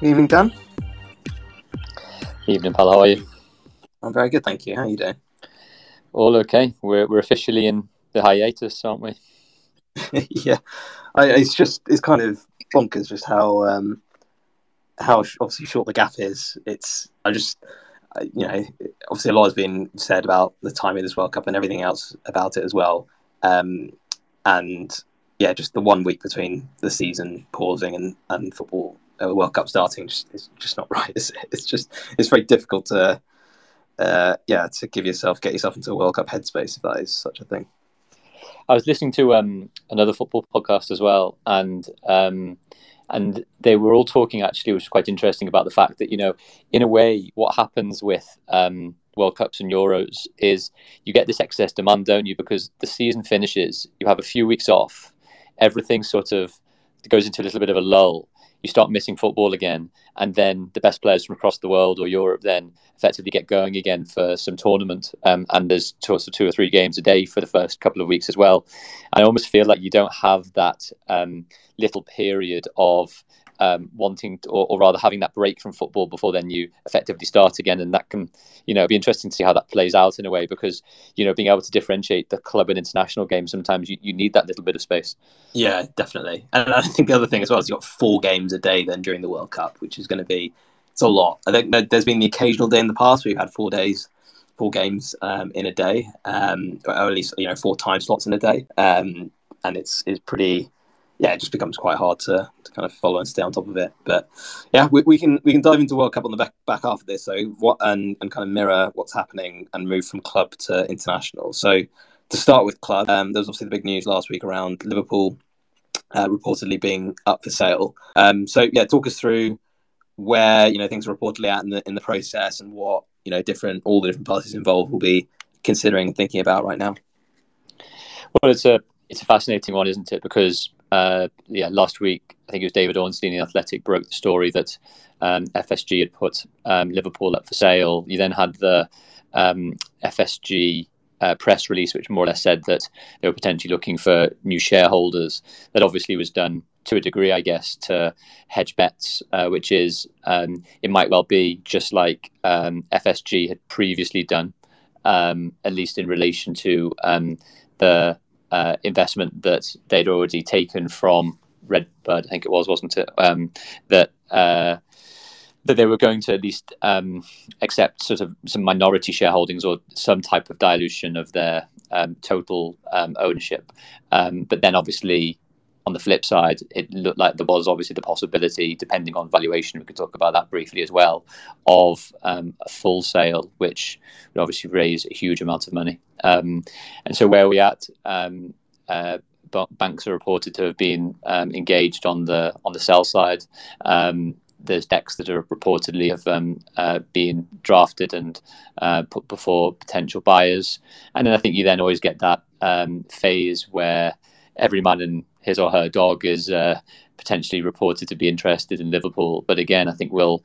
Evening, Dan. Evening, pal. How are you? I'm very good, thank you. How are you doing? All okay. We're we're officially in the hiatus, aren't we? yeah, I, it's just it's kind of bonkers just how um, how obviously short the gap is. It's I just you know obviously a lot has been said about the timing of this World Cup and everything else about it as well. Um, and yeah, just the one week between the season pausing and and football uh, World Cup starting just is just not right. It's, it's just it's very difficult to uh, yeah to give yourself get yourself into a World Cup headspace if that is such a thing. I was listening to um, another football podcast as well, and um, and they were all talking actually, which was quite interesting about the fact that you know, in a way, what happens with um, World Cups and Euros is you get this excess demand, don't you? Because the season finishes, you have a few weeks off, everything sort of goes into a little bit of a lull, you start missing football again, and then the best players from across the world or Europe then effectively get going again for some tournament. Um, and there's two, two or three games a day for the first couple of weeks as well. I almost feel like you don't have that um, little period of um, wanting to, or, or, rather having that break from football before then you effectively start again. And that can you know be interesting to see how that plays out in a way because you know being able to differentiate the club and international games sometimes you, you need that little bit of space. Yeah definitely. And i think the other thing as well is you've got four games a day then during the world cup which is going to be it's a lot. I think there's been the occasional day in the past where you've had four days four games um, in a day um, or at least you know four time slots in a day um, and it's it's pretty yeah, it just becomes quite hard to, to kind of follow and stay on top of it. But yeah, we, we can we can dive into World Cup on the back back half of this. So what and and kind of mirror what's happening and move from club to international. So to start with club, um, there was obviously the big news last week around Liverpool uh, reportedly being up for sale. Um, so yeah, talk us through where you know things are reportedly at in the in the process and what you know different all the different parties involved will be considering and thinking about right now. Well, it's a it's a fascinating one, isn't it? Because uh, yeah, last week I think it was David Ornstein in Athletic broke the story that um, FSG had put um, Liverpool up for sale. You then had the um, FSG uh, press release, which more or less said that they were potentially looking for new shareholders. That obviously was done to a degree, I guess, to hedge bets, uh, which is um, it might well be just like um, FSG had previously done, um, at least in relation to the uh, investment that they'd already taken from Redbird, I think it was, wasn't it? Um, that uh, that they were going to at least um, accept sort of some minority shareholdings or some type of dilution of their um, total um, ownership. Um, but then, obviously, on the flip side, it looked like there was obviously the possibility, depending on valuation, we could talk about that briefly as well, of um, a full sale, which would obviously raise a huge amount of money. Um, and so, where are we at? Um, uh, banks are reported to have been um, engaged on the on the sell side. Um, there's decks that are reportedly have um, uh, been drafted and uh, put before potential buyers, and then I think you then always get that phase where every man and his or her dog is uh, potentially reported to be interested in Liverpool. But again, I think we'll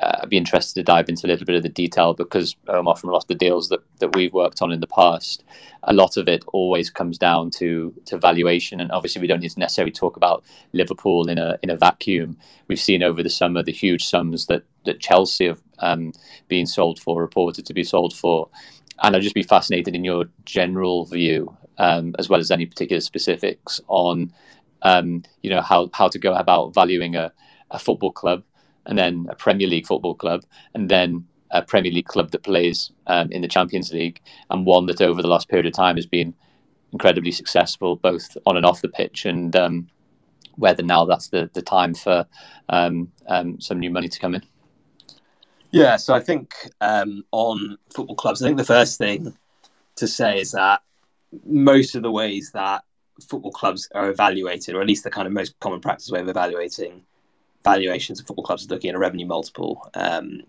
uh, be interested to dive into a little bit of the detail because um, from a lot of the deals that, that we've worked on in the past, a lot of it always comes down to to valuation. And obviously, we don't need to necessarily talk about Liverpool in a in a vacuum. We've seen over the summer the huge sums that that Chelsea have um, been sold for, reported to be sold for. And I'd just be fascinated in your general view um, as well as any particular specifics on um, you know how how to go about valuing a, a football club and then a Premier League football club and then a Premier League club that plays um, in the Champions League and one that over the last period of time has been incredibly successful both on and off the pitch and um, whether now that's the, the time for um, um, some new money to come in. Yeah, so I think um, on football clubs, I think the first thing to say is that most of the ways that football clubs are evaluated, or at least the kind of most common practice way of evaluating valuations of football clubs is looking at a revenue multiple. Um,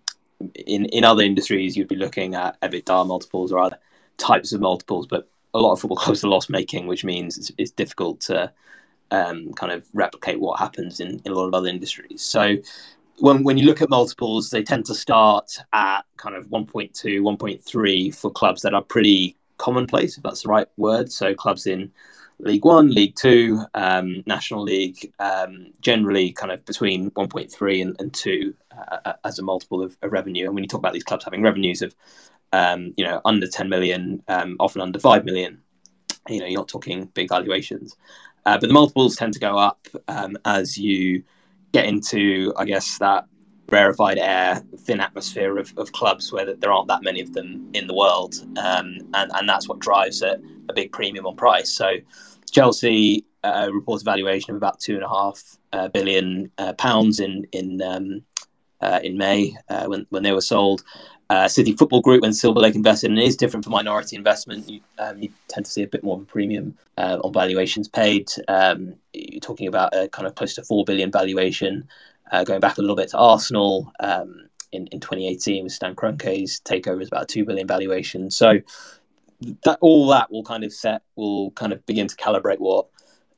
in in other industries, you'd be looking at EBITDA multiples or other types of multiples, but a lot of football clubs are loss making, which means it's, it's difficult to um, kind of replicate what happens in, in a lot of other industries. So when, when you look at multiples, they tend to start at kind of 1.2, 1.3 for clubs that are pretty commonplace, if that's the right word. So clubs in League One, League Two, um, National League, um, generally kind of between 1.3 and, and 2 uh, as a multiple of, of, revenue. And when you talk about these clubs having revenues of, um, you know, under 10 million, um, often under 5 million, you know, you're not talking big valuations. Uh, but the multiples tend to go up um, as you get into, I guess, that rarefied air, thin atmosphere of, of clubs where there aren't that many of them in the world. Um, and, and that's what drives a, a big premium on price. So Chelsea uh, a valuation of about two and a half uh, billion uh, pounds in in um, uh, in May uh, when when they were sold. City Football Group, when Silver Lake invested, and it is different for minority investment. You, um, you tend to see a bit more of a premium on valuations paid. Um, you're talking about a kind of close to four billion valuation, going back a little bit to Arsenal. Um, in, in 2018 with Stan Kroenke's takeover is about a two billion valuation. So that all that will kind of set will kind of begin to calibrate what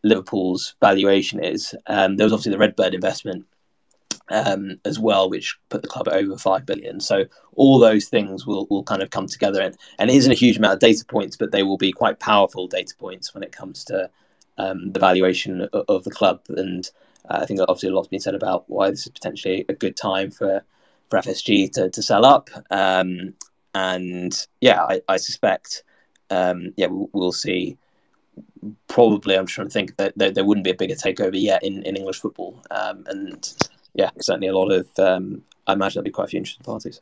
Liverpool's valuation is. Um, there was obviously the Redbird investment um, as well, which put the club at over five billion. So all those things will will kind of come together, and and it isn't a huge amount of data points, but they will be quite powerful data points when it comes to um, the valuation of, of, the club. And uh, I think obviously a lot's been said about why this is potentially a good time for for FSG to to sell up. Um, and yeah, I, I suspect um, yeah, we'll, we'll, see. Probably, I'm trying to think that there, there, wouldn't be a bigger takeover yet in, in English football, um, and yeah, certainly a lot of. Um, I imagine there'll be quite a few interested parties.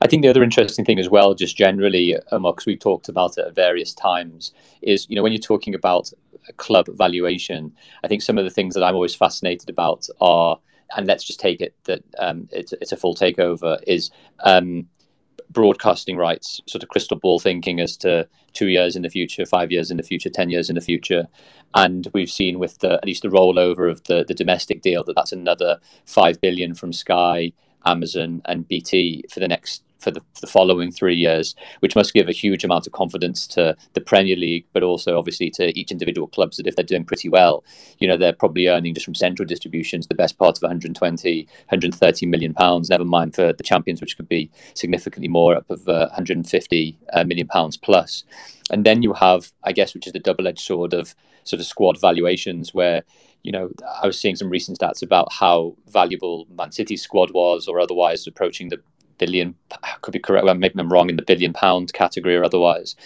I think the other interesting thing as well, just generally, because we've talked about it at various times, is you know when you're talking about club valuation, I think some of the things that I'm always fascinated about are, and let's just take it that um, it's, it's a full takeover, is um, broadcasting rights, sort of crystal ball thinking as to two years in the future, five years in the future, ten years in the future, and we've seen with the at least the rollover of the the domestic deal that that's another five billion from Sky, Amazon, and BT for the next for the, the, following three years, which must give a huge amount of confidence to the Premier League, but also obviously to each individual clubs that if they're doing pretty well, you know, they're probably earning just from central distributions the best part of 120, 130 million pounds, never mind for the champions, which could be significantly more up of uh, 150 uh, million pounds plus. And then you have, I guess, which is the double-edged sword of sort of squad valuations where you know, I was seeing some recent stats about how valuable Man City's squad was, or otherwise approaching the billion could be correct maybe i'm wrong in the billion pound category or otherwise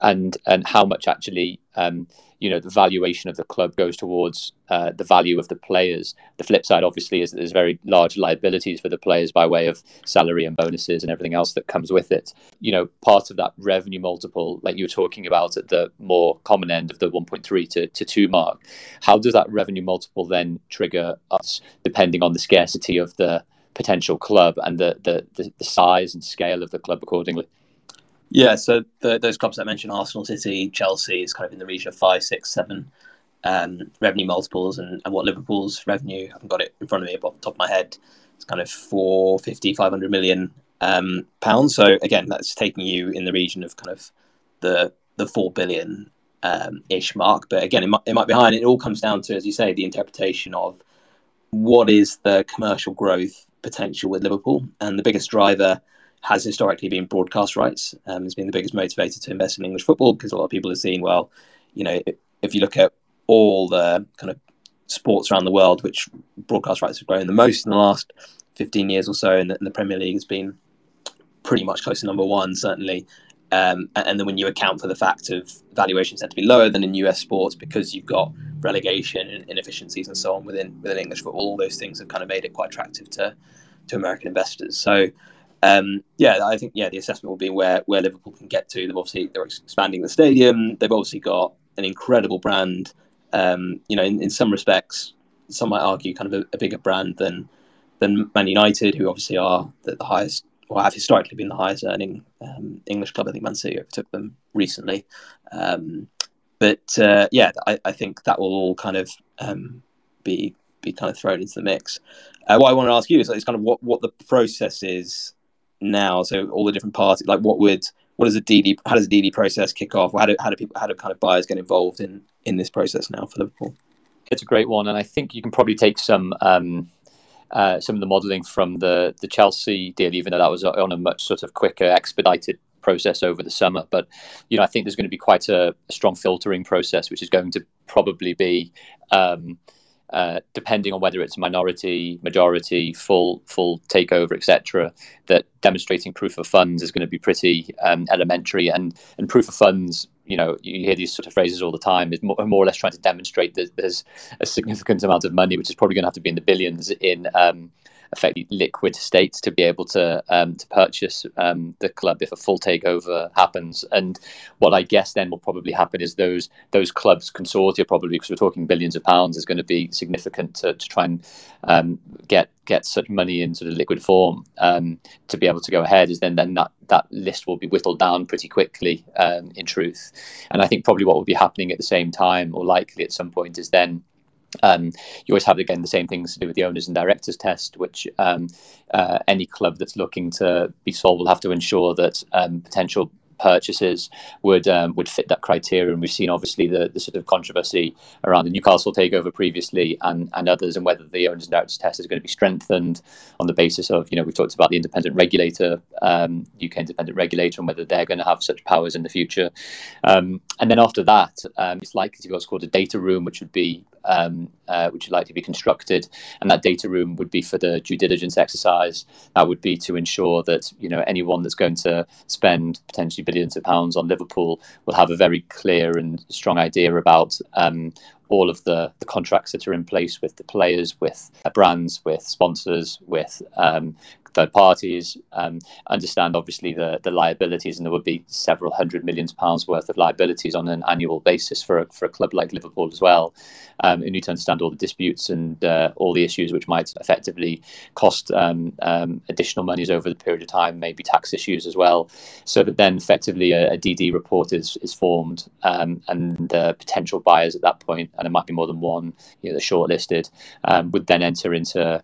and and how much actually um, you know the valuation of the club goes towards uh, the value of the players. The flip side obviously is that there's very large liabilities for the players by way of salary and bonuses and everything else that comes with it. You know part of that revenue multiple like you were talking about at the more common end of the 1.3 to, to 2 mark how does that revenue multiple then trigger us depending on the scarcity of the potential club and the, the, the, size and scale of the club accordingly. Yeah, so the, those clubs I mentioned, Arsenal, City, Chelsea, is kind of in the region of five, six, seven um, revenue multiples, and, and what Liverpool's revenue, I haven't got it in front of me off the top of my head, it's kind of 450, 500 million um, pounds. So again, that's taking you in the region of kind of the the four billion um, ish mark. But again, it might, it might be high, and it all comes down to, as you say, the interpretation of what is the commercial growth potential with Liverpool, and the biggest driver has historically been broadcast rights. Um, has been the biggest motivator to invest in English football because a lot of people have seen, well, you know, if you look at all the kind of sports around the world, which broadcast rights have grown the most in the last 15 years or so, and the, and the Premier League has been pretty much close to number one, certainly. Um, and then when you account for the fact of valuations tend to be lower than in US sports because you've got relegation and inefficiencies and so on within within English football, all those things have kind of made it quite attractive to to American investors. So um, yeah, I think yeah the assessment will be where where Liverpool can get to. They've obviously they're expanding the stadium. They've obviously got an incredible brand. Um, you know, in, in some respects, some might argue kind of a, a, bigger brand than than Man United, who obviously are the, the highest or have historically been the highest earning um, English club. I think Man City overtook them recently. Um, but uh, yeah, I, I, think that will all kind of um, be be kind of thrown into the mix. Uh, what I want to ask you is, is kind of what, what the process is now. So all the different parties, like what would what does a DD how does the DD process kick off? How do how do people how do kind of buyers get involved in in this process now for Liverpool? It's a great one, and I think you can probably take some um, uh, some of the modelling from the the Chelsea deal, even though that was on a much sort of quicker, expedited process over the summer. But you know, I think there's going to be quite a, a strong filtering process, which is going to probably be. Um, uh, depending on whether it's minority, majority, full full takeover, etc., that demonstrating proof of funds is going to be pretty um, elementary. And and proof of funds, you know, you hear these sort of phrases all the time, is more, more or less trying to demonstrate that there's a significant amount of money, which is probably going to have to be in the billions in um, effectively liquid state to be able to um, to purchase um, the club if a full takeover happens. And what I guess then will probably happen is those those clubs consortia probably because we're talking billions of pounds is going to be significant to, to try and um, get get such money in sort of liquid form um, to be able to go ahead is then then that that list will be whittled down pretty quickly um, in truth and i think probably what will be happening at the same time or likely at some point is then um, you always have again the same things to do with the owners and directors test, which um, uh, any club that's looking to be sold will have to ensure that um, potential purchases would um, would fit that criteria. And we've seen obviously the, the sort of controversy around the Newcastle takeover previously and, and others, and whether the owners and directors test is going to be strengthened on the basis of you know we've talked about the independent regulator, um, UK independent regulator, and whether they're going to have such powers in the future. Um, and then after that, um, it's likely to be what's called a data room, which would be um, uh, which would likely be constructed, and that data room would be for the due diligence exercise. That would be to ensure that you know anyone that's going to spend potentially billions of pounds on Liverpool will have a very clear and strong idea about um, all of the, the contracts that are in place with the players, with brands, with sponsors, with um, third parties, um, understand obviously the, the liabilities, and there would be several hundred millions pounds worth of liabilities on an annual basis for a, for a club like Liverpool as well. Um, you need to understand all the disputes and uh, all the issues which might effectively cost um, um additional monies over the period of time, maybe tax issues as well. So that then effectively a, a DD report is, is formed um, and uh, potential buyers at that point, and it might be more than one, you know, the shortlisted, um, would then enter into,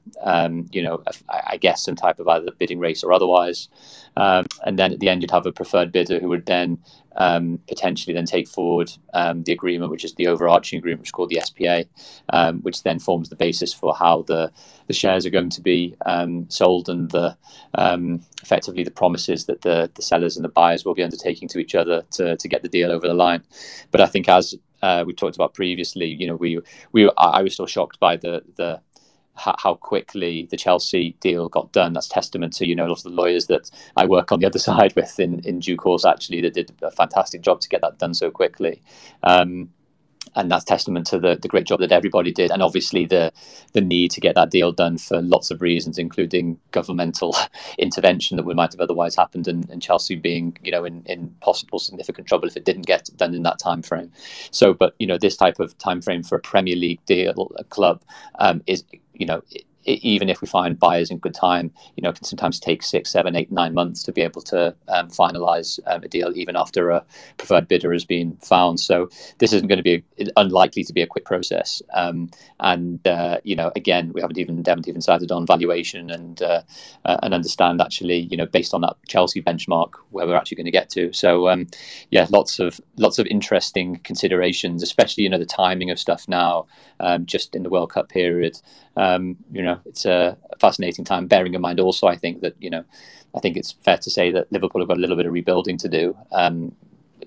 you know, I guess some type of either bidding race or otherwise. Um, and then at the end, you'd have a preferred bidder who would then um, potentially then take forward um, the agreement, which is the overarching agreement, which is called the SPA, um, which then forms the basis for how the, the shares are going to be um, sold and the um, effectively the promises that the, the sellers and the buyers will be undertaking to each other to, to get the deal over the line. But I think as uh, we talked about previously, you know, we we I was still shocked by the the how quickly the Chelsea deal got done. That's testament to you know a lot of the lawyers that I work on the other side with in, in due course. Actually, that did a fantastic job to get that done so quickly. Um, and that's testament to the, the great job that everybody did, and obviously the the need to get that deal done for lots of reasons, including governmental intervention that would might have otherwise happened, and, and Chelsea being you know in, in possible significant trouble if it didn't get done in that time frame. So, but you know this type of time frame for a Premier League deal, a club, um, is you know even if we find buyers in good time, you know, it can sometimes take six, seven, eight, nine months to be able to um, finalize um, a deal, even after a preferred bidder has been found. So this isn't going to be a, unlikely to be a quick process. Um, and uh, you know, again, we haven't even haven't even decided on valuation and uh, uh, and understand actually, you know, based on that Chelsea benchmark where we're actually going to get to. So um, yeah, lots of lots of interesting considerations, especially you know the timing of stuff now, um, just in the World Cup period. Um, you know, it's a fascinating time. Bearing in mind also, I think that you know, I think it's fair to say that Liverpool have got a little bit of rebuilding to do. Um,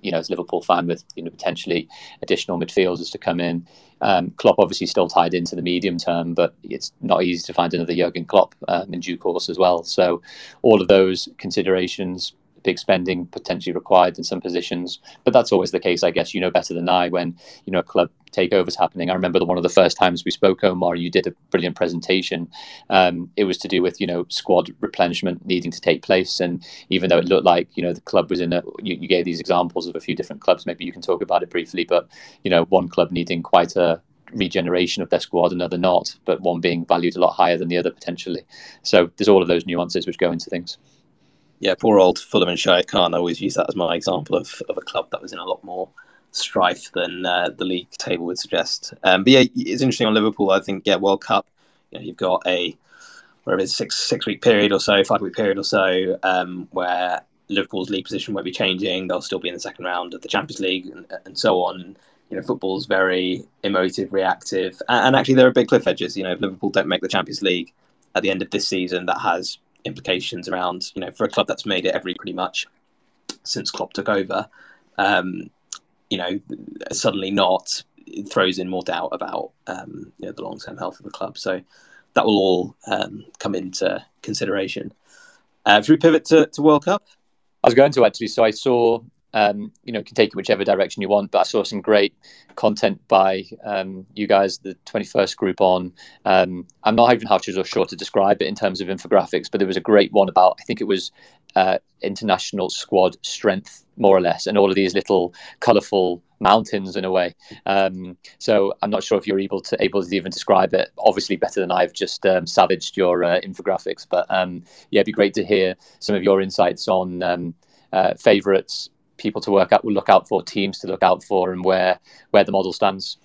you know, as Liverpool fan, with you know potentially additional midfielders to come in. Um, Klopp obviously still tied into the medium term, but it's not easy to find another Jurgen Klopp um, in due course as well. So, all of those considerations big spending potentially required in some positions. But that's always the case, I guess. You know better than I when you know a club takeovers happening. I remember the, one of the first times we spoke, Omar. You did a brilliant presentation. Um, it was to do with you know squad replenishment needing to take place, and even though it looked like you know the club was in a, you, you gave these examples of a few different clubs. Maybe you can talk about it briefly. But you know, one club needing quite a regeneration of their squad, another not, but one being valued a lot higher than the other potentially. So there's all of those nuances which go into things yeah, poor old Fulham and Shad Khan. I always use that as my example of, of a club that was in a lot more strife than uh, the league table would suggest. Um, but yeah, it's interesting on Liverpool. I think yeah, World Cup. You know, you've got a whatever it's six six week period or so, five week period or so, um, where Liverpool's league position won't be changing. They'll still be in the second round of the Champions League and, and so on. You know, football's very emotive, reactive, and, and actually there are big cliff edges. You know, if Liverpool don't make the Champions League at the end of this season, that has implications around you know for a club that's made it every pretty much since Klopp took over. Um, you know, suddenly not throws in more doubt about um, you know, the long term health of the club. So that will all um, come into consideration. Uh, should we pivot to, to World Cup? I was going to actually. So I saw um, you know, can take it whichever direction you want. But I saw some great content by um, you guys, the 21st group on. Um, I'm not even half sure to describe it in terms of infographics, but there was a great one about, I think it was uh, international squad strength, more or less, and all of these little colourful mountains in a way. Um, so I'm not sure if you're able to able to even describe it. Obviously, better than I've just um, savaged your uh, infographics, but um, yeah, it'd be great to hear some of your insights on uh, favourites, people to work out will look out for, teams to look out for, and where where the model stands.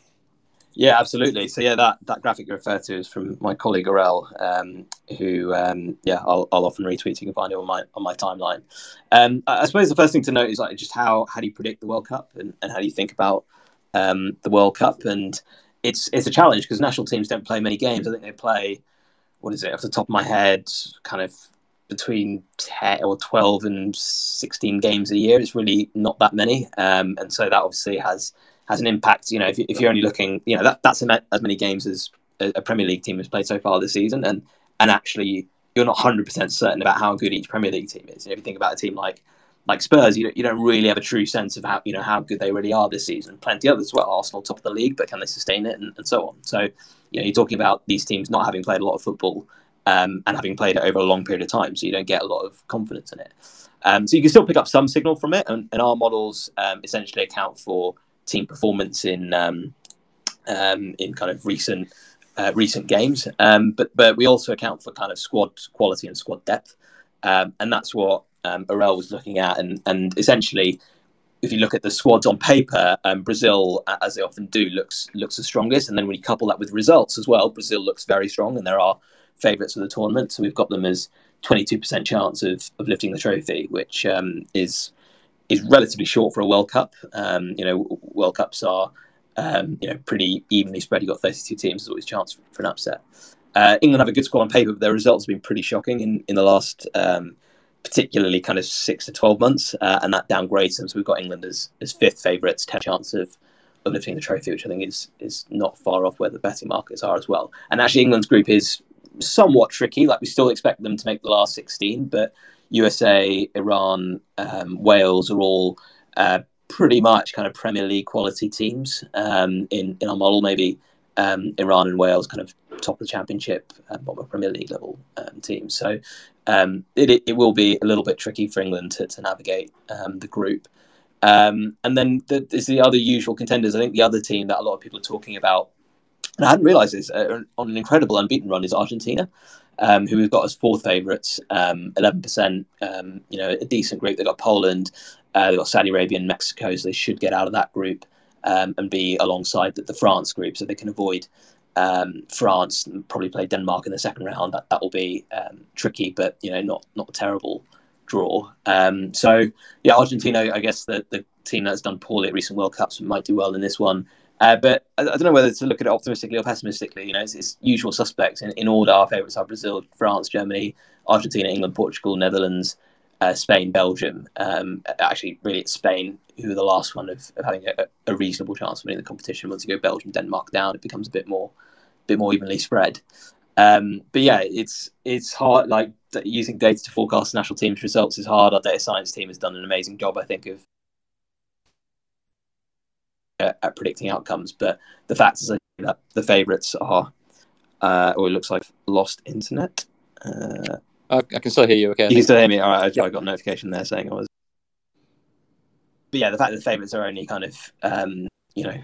Yeah, absolutely. So yeah, that, that graphic you refer to is from my colleague Orel, um, who um, yeah I'll, I'll often retweet. You can find it on my on my timeline. Um, I suppose the first thing to note is like just how how do you predict the World Cup and, and how do you think about um, the World Cup and it's it's a challenge because national teams don't play many games. I think they play what is it off the top of my head, kind of between 10 or 12 and 16 games a year. It's really not that many. Um, and so that obviously has has an impact. You know, if, if you're only looking, you know, that, that's as many games as a Premier League team has played so far this season. And, and actually, you're not 100% certain about how good each Premier League team is. You know, if you think about a team like like Spurs, you don't, you don't really have a true sense of how you know how good they really are this season. Plenty others well. Arsenal top of the league, but can they sustain it and, and so on? So you know you're talking about these teams not having played a lot of football um, and having played it over a long period of time, so you don't get a lot of confidence in it. Um, so you can still pick up some signal from it, and, and our models um, essentially account for team performance in um, um, in kind of recent uh, recent games, um, but but we also account for kind of squad quality and squad depth, and that's what um, Orel was looking at, and and essentially if you look at the squads on paper, Brazil, as they often do, looks looks the strongest. And then when you couple that with results as well, Brazil looks very strong, and there are favourites of the tournament. So we've got them as 22% chance of, of lifting the trophy, which um, is is relatively short for a World Cup. Um, you know, World Cups are um, you know pretty evenly spread. You've got 32 teams. There's always a chance for, for an upset. Uh, England have a good squad on paper, but their results have been pretty shocking in, in the last, um, particularly kind of six to 12 months, uh, and that downgrades them. So we've got England as, as fifth favourites, 10 chance of, of lifting the trophy, which I think is is not far off where the betting markets are as well. And actually, England's group is somewhat tricky. Like we still expect them to make the last 16, but USA, Iran, um, Wales are all uh, pretty much kind of Premier League quality teams um, in in our model. Maybe um, Iran and Wales kind of top of the championship, um, bottom of Premier League level um, teams. So um, it, it will be a little bit tricky for England to, to navigate um, the group. Um, and then the, there's the other usual contenders. I think the other team that a lot of people are talking about and I hadn't realised this uh, on an incredible unbeaten run is Argentina, um, who we've got as fourth favourites, um, eleven percent. Um, you know, a decent group. They've got Poland, uh, they've got Saudi Arabia and Mexico, so they should get out of that group um, and be alongside the, the, France group, so they can avoid um, France. And probably play Denmark in the second round. That that will be um, tricky, but you know, not not a terrible draw. so yeah, Argentina. I guess the the team that's done poorly at recent World Cups might do well in this one. Uh, but I, I, don't know whether to look at it optimistically or pessimistically. You know, it's, it's usual suspects in, in order. Our favourites are Brazil, France, Germany, Argentina, England, Portugal, Netherlands, uh, Spain, Belgium. Um, actually, really, it's Spain who are the last one of, of having a, a, reasonable chance of winning the competition. Once you go Belgium, Denmark down, it becomes a bit more, bit more evenly spread. Um, but yeah, it's it's hard. Like using data to forecast national teams' results is hard. Our data science team has done an amazing job, I think, of at, at predicting outcomes. But the fact is that the favourites are, uh, or it looks like lost internet. Uh, I, can still hear you. Okay, you can still hear me. All right, I, I got a notification there saying I was. But yeah, the fact that the favourites are only kind of um, you know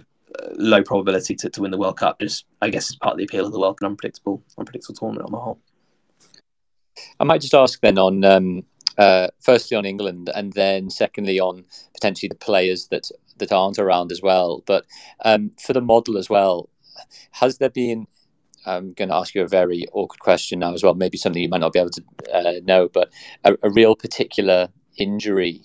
low probability to, to win the World Cup just I guess is part of the appeal of the World Cup, unpredictable unpredictable tournament on the whole. I might just ask then on um, uh, firstly on England and then secondly on potentially the players that that aren't around as well. But um, for the model as well, has there been? I'm going to ask you a very awkward question now as well. Maybe something you might not be able to uh, know, but a, a, real particular injury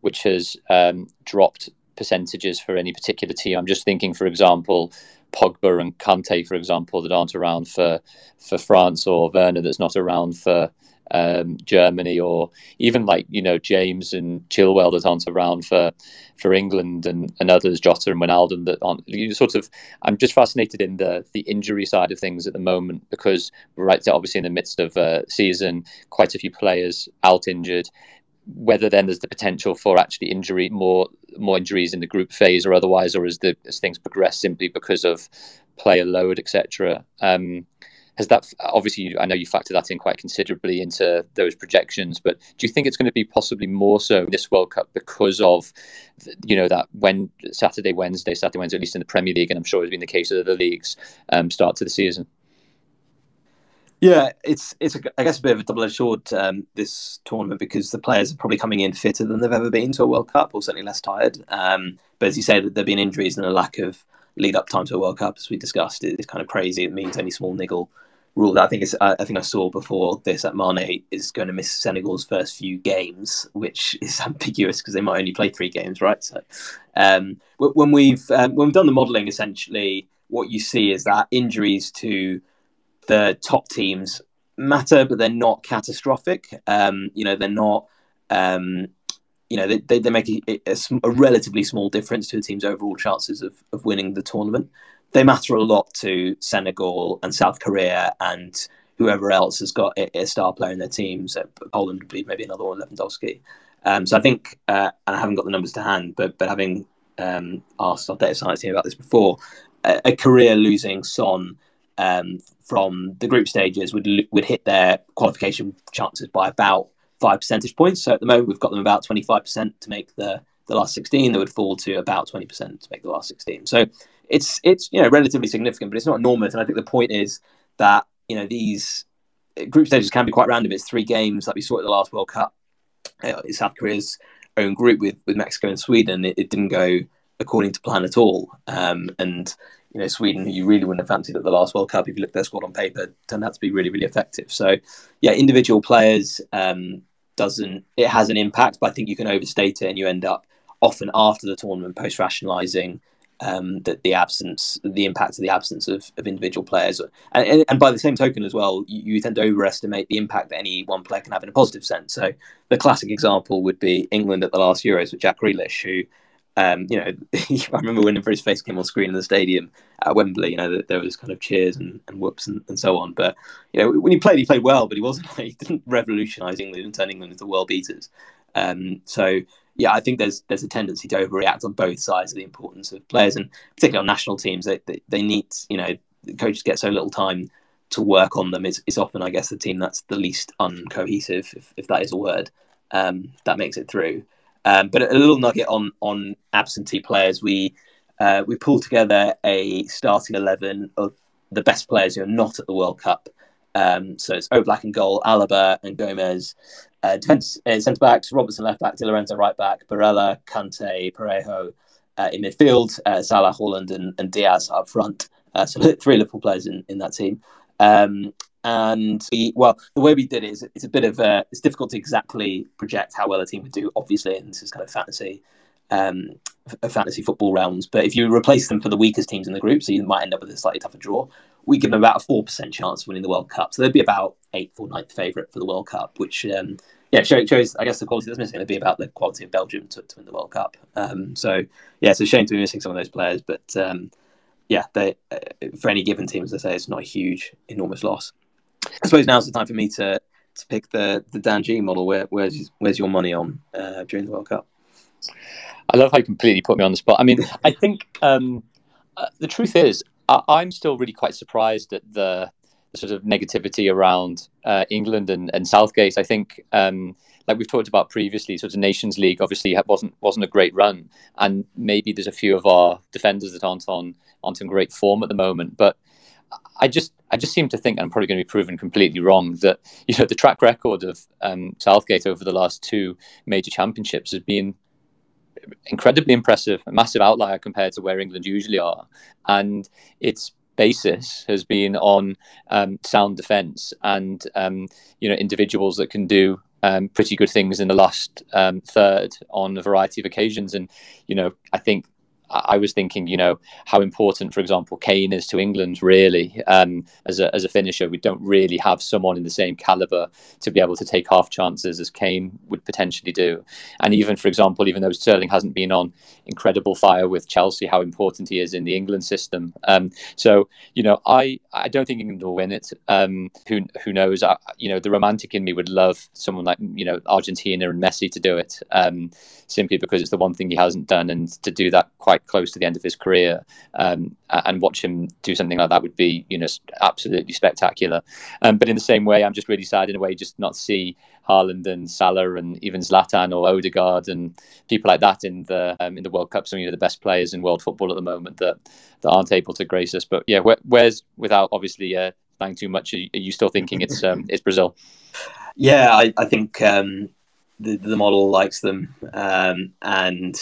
which has um, dropped percentages for any particular team. I'm just thinking, for example, Pogba and Kante, for example, that aren't around for for France, or Werner that's not around for um, Germany, or even like you know James and Chilwell that aren't around for for England and, and others, Jota and Wijnaldum that aren't. You sort of, I'm just fascinated in the the injury side of things at the moment because right obviously in the midst of a season, quite a few players out injured. Whether then there's the potential for actually injury more more injuries in the group phase or otherwise, or as the as things progress simply because of player load, etc. Um, has that obviously I know you factor that in quite considerably into those projections, but do you think it's going to be possibly more so this World Cup because of you know that when Saturday, Wednesday, Saturday, Wednesday, at least in the Premier League, and I'm sure it's been the case of the leagues um, start to the season. Yeah, it's it's a, I guess a bit of a double-edged sword um, this tournament because the players are probably coming in fitter than they've ever been to a World Cup, or certainly less tired. Um, but as you say, that there've been injuries and a lack of lead-up time to a World Cup, as we discussed, is kind of crazy. It means any small niggle I think is I think I saw before this that Mane is going to miss Senegal's first few games, which is ambiguous because they might only play three games, right? So um, when we've um, when we've done the modelling, essentially what you see is that injuries to the top teams matter, but they're not catastrophic. Um, you know, they're not. Um, you know, they, they, they make a, a, a, relatively small difference to the team's overall chances of, of winning the tournament they matter a lot to Senegal and South Korea and whoever else has got a, a star player in their teams. So Poland would be maybe another one, Lewandowski. Um, so I think, uh, and I haven't got the numbers to hand, but but having um, asked our data science team about this before, a, Korea losing Son um, from the group stages would would hit their qualification chances by about five percentage points. So at the moment, we've got them about twenty five percent to make the the last sixteen. They would fall to about twenty percent to make the last sixteen. So it's it's you know relatively significant, but it's not enormous. And I think the point is that you know these group stages can be quite random. It's three games like we saw at the last World Cup. Uh, South Korea's own group with with Mexico and Sweden. It, it didn't go according to plan at all. Um, and you know Sweden, you really wouldn't have fancied at the last World Cup if you looked at their squad on paper, turned out to be really really effective. So yeah, individual players um, doesn't it has an impact, but I think you can overstate it and you end up often after the tournament post rationalising um, that the absence, the impact of the absence of, of individual players, and, and by the same token as well, you, you, tend to overestimate the impact that any one player can have in a positive sense. So the classic example would be England at the last Euros with Jack Grealish, who, um, you know, I remember when his face came on screen in the stadium at Wembley. You know, there was kind of cheers and, and whoops and, and so on. But you know, when he played, he played well, but he wasn't. He didn't revolutionise England and turn England into world beaters. Um, so yeah, I think there's there's a tendency to overreact on both sides of the importance of players, and particularly on national teams, they they, they need you know coaches get so little time to work on them. It's, it's often, I guess, the team that's the least uncohesive, if, if that is a word, um, that makes it through. Um, but a little nugget on on absentee players, we uh, we pulled together a starting eleven of the best players who are not at the World Cup. Um, so it's Oblak and goal, Alaba and Gomez, uh, defense uh, centre backs: Robertson left back, Di Lorenzo right back, Barella, Kante, Parejo uh, in midfield, uh, Salah, Haaland, and, and Diaz up front. Uh, so three Liverpool players in, in that team. Um, and we, well, the way we did it is it's a bit of a, it's difficult to exactly project how well a team would do, obviously, and this is kind of fantasy, um, fantasy football rounds. But if you replace them for the weakest teams in the group, so you might end up with a slightly tougher draw we give them about a four percent chance of winning the World Cup. So they'd be about eighth or ninth favourite for the World Cup, which um, yeah shows, shows I guess the quality that's missing. It'd be about the quality of Belgium to, to win the World Cup. Um, so yeah, it's a shame to be missing some of those players, but um, yeah, they uh, for any given team, as I say, it's not a huge, enormous loss. I suppose now's the time for me to to pick the the Dan G model. Where where's where's your money on uh, during the World Cup? I love how you completely put me on the spot. I mean, I think um, uh, the truth is, I, am still really quite surprised at the, the sort of negativity around uh, England and, and Southgate. I think, um, like we've talked about previously, sort of Nations League obviously wasn't wasn't a great run, and maybe there's a few of our defenders that aren't on aren't in great form at the moment. But I just I just seem to think, and I'm probably going to be proven completely wrong, that you know the track record of um, Southgate over the last two major championships has been incredibly impressive, a massive outlier compared to where England usually are. And its basis has been on um, sound defence and um, you know individuals that can do um, pretty good things in the last um, third on a variety of occasions. And you know, I think I was thinking, you know, how important, for example, Kane is to England. Really, um, as a as a finisher, we don't really have someone in the same caliber to be able to take half chances as Kane would potentially do. And even, for example, even though Sterling hasn't been on incredible fire with Chelsea, how important he is in the England system. Um, so, you know, I I don't think England will win it. Um, who who knows? I, you know, the romantic in me would love someone like you know Argentina and Messi to do it. Um, simply because it's the one thing he hasn't done, and to do that quite close to the end of his career um, and watch him do something like that would be, you know, absolutely spectacular. Um, but in the same way, I'm just really sad in a way just not see Haaland and Salah and even Zlatan or Odegaard and people like that in the um, in the World Cup. Some of the best players in world football at the moment that that aren't able to grace us. But yeah, where, where's without obviously uh, bang too much? Are you, still thinking it's um, it's Brazil? Yeah, I, I think um, the the model likes them, um, and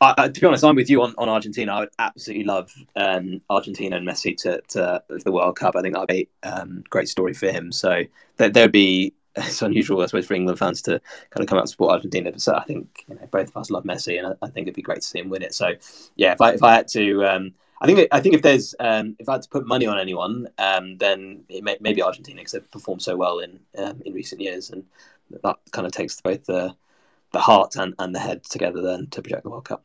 I, to be honest, I'm with you on, on Argentina. I would absolutely love um, Argentina and Messi to, to the World Cup. I think that'd be a um, great story for him. So there, there'd be it's unusual, I suppose, for England fans to kind of come out and support Argentina. But so I think you know, both of us love Messi, and I, I, think it'd be great to see him win it. So yeah, if I if I had to, um, I think I think if there's um, if I had to put money on anyone, um, then it may, maybe Argentina because they've performed so well in um, in recent years, and that kind of takes both the the heart and, and the head together then to project the World Cup.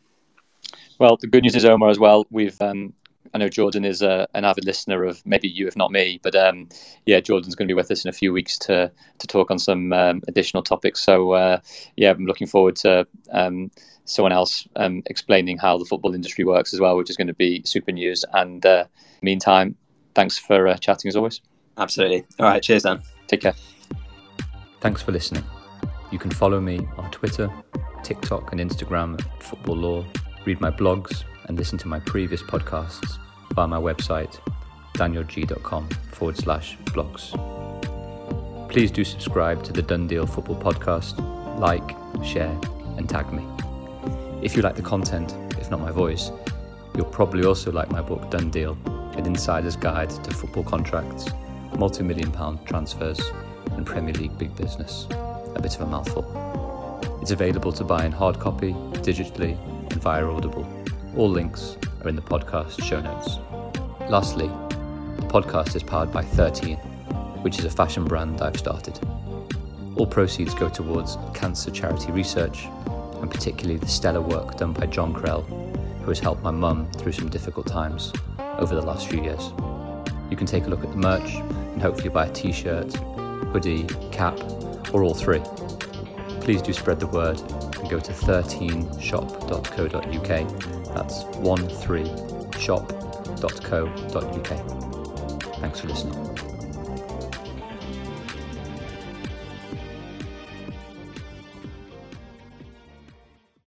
Well, the good news is Omar as well. We've um, I know Jordan is a, uh, an avid listener of maybe you, if not me, but um, yeah, Jordan's going to be with us in a few weeks to to talk on some um, additional topics. So uh, yeah, I'm looking forward to um, someone else um, explaining how the football industry works as well, which is going to be super news. And uh, meantime, thanks for uh, chatting as always. Absolutely. All right. Cheers, Dan. Take care. Thanks for listening. You can follow me on Twitter, TikTok, and Instagram at Football Law. Read my blogs and listen to my previous podcasts via my website, danielgeey.com forward slash blogs. Please do subscribe to the Done Deal Football Podcast, like, share, and tag me. If you like the content, if not my voice, you'll probably also like my book Done Deal, an insider's guide to football contracts, multi million pound transfers, and Premier League big business. A bit of a mouthful. It's available to buy in hard copy, digitally, and via Audible. All links are in the podcast show notes. Lastly, the podcast is powered by 13, which is a fashion brand I've started. All proceeds go towards cancer charity research, and particularly the stellar work done by John Krell, who has helped my mum through some difficult times over the last few years. You can take a look at the merch and hopefully buy a t shirt, hoodie, cap, or all oh three. Please do spread the word and go to 13shop.co.uk. That's 13shop.co.uk. Thanks for listening.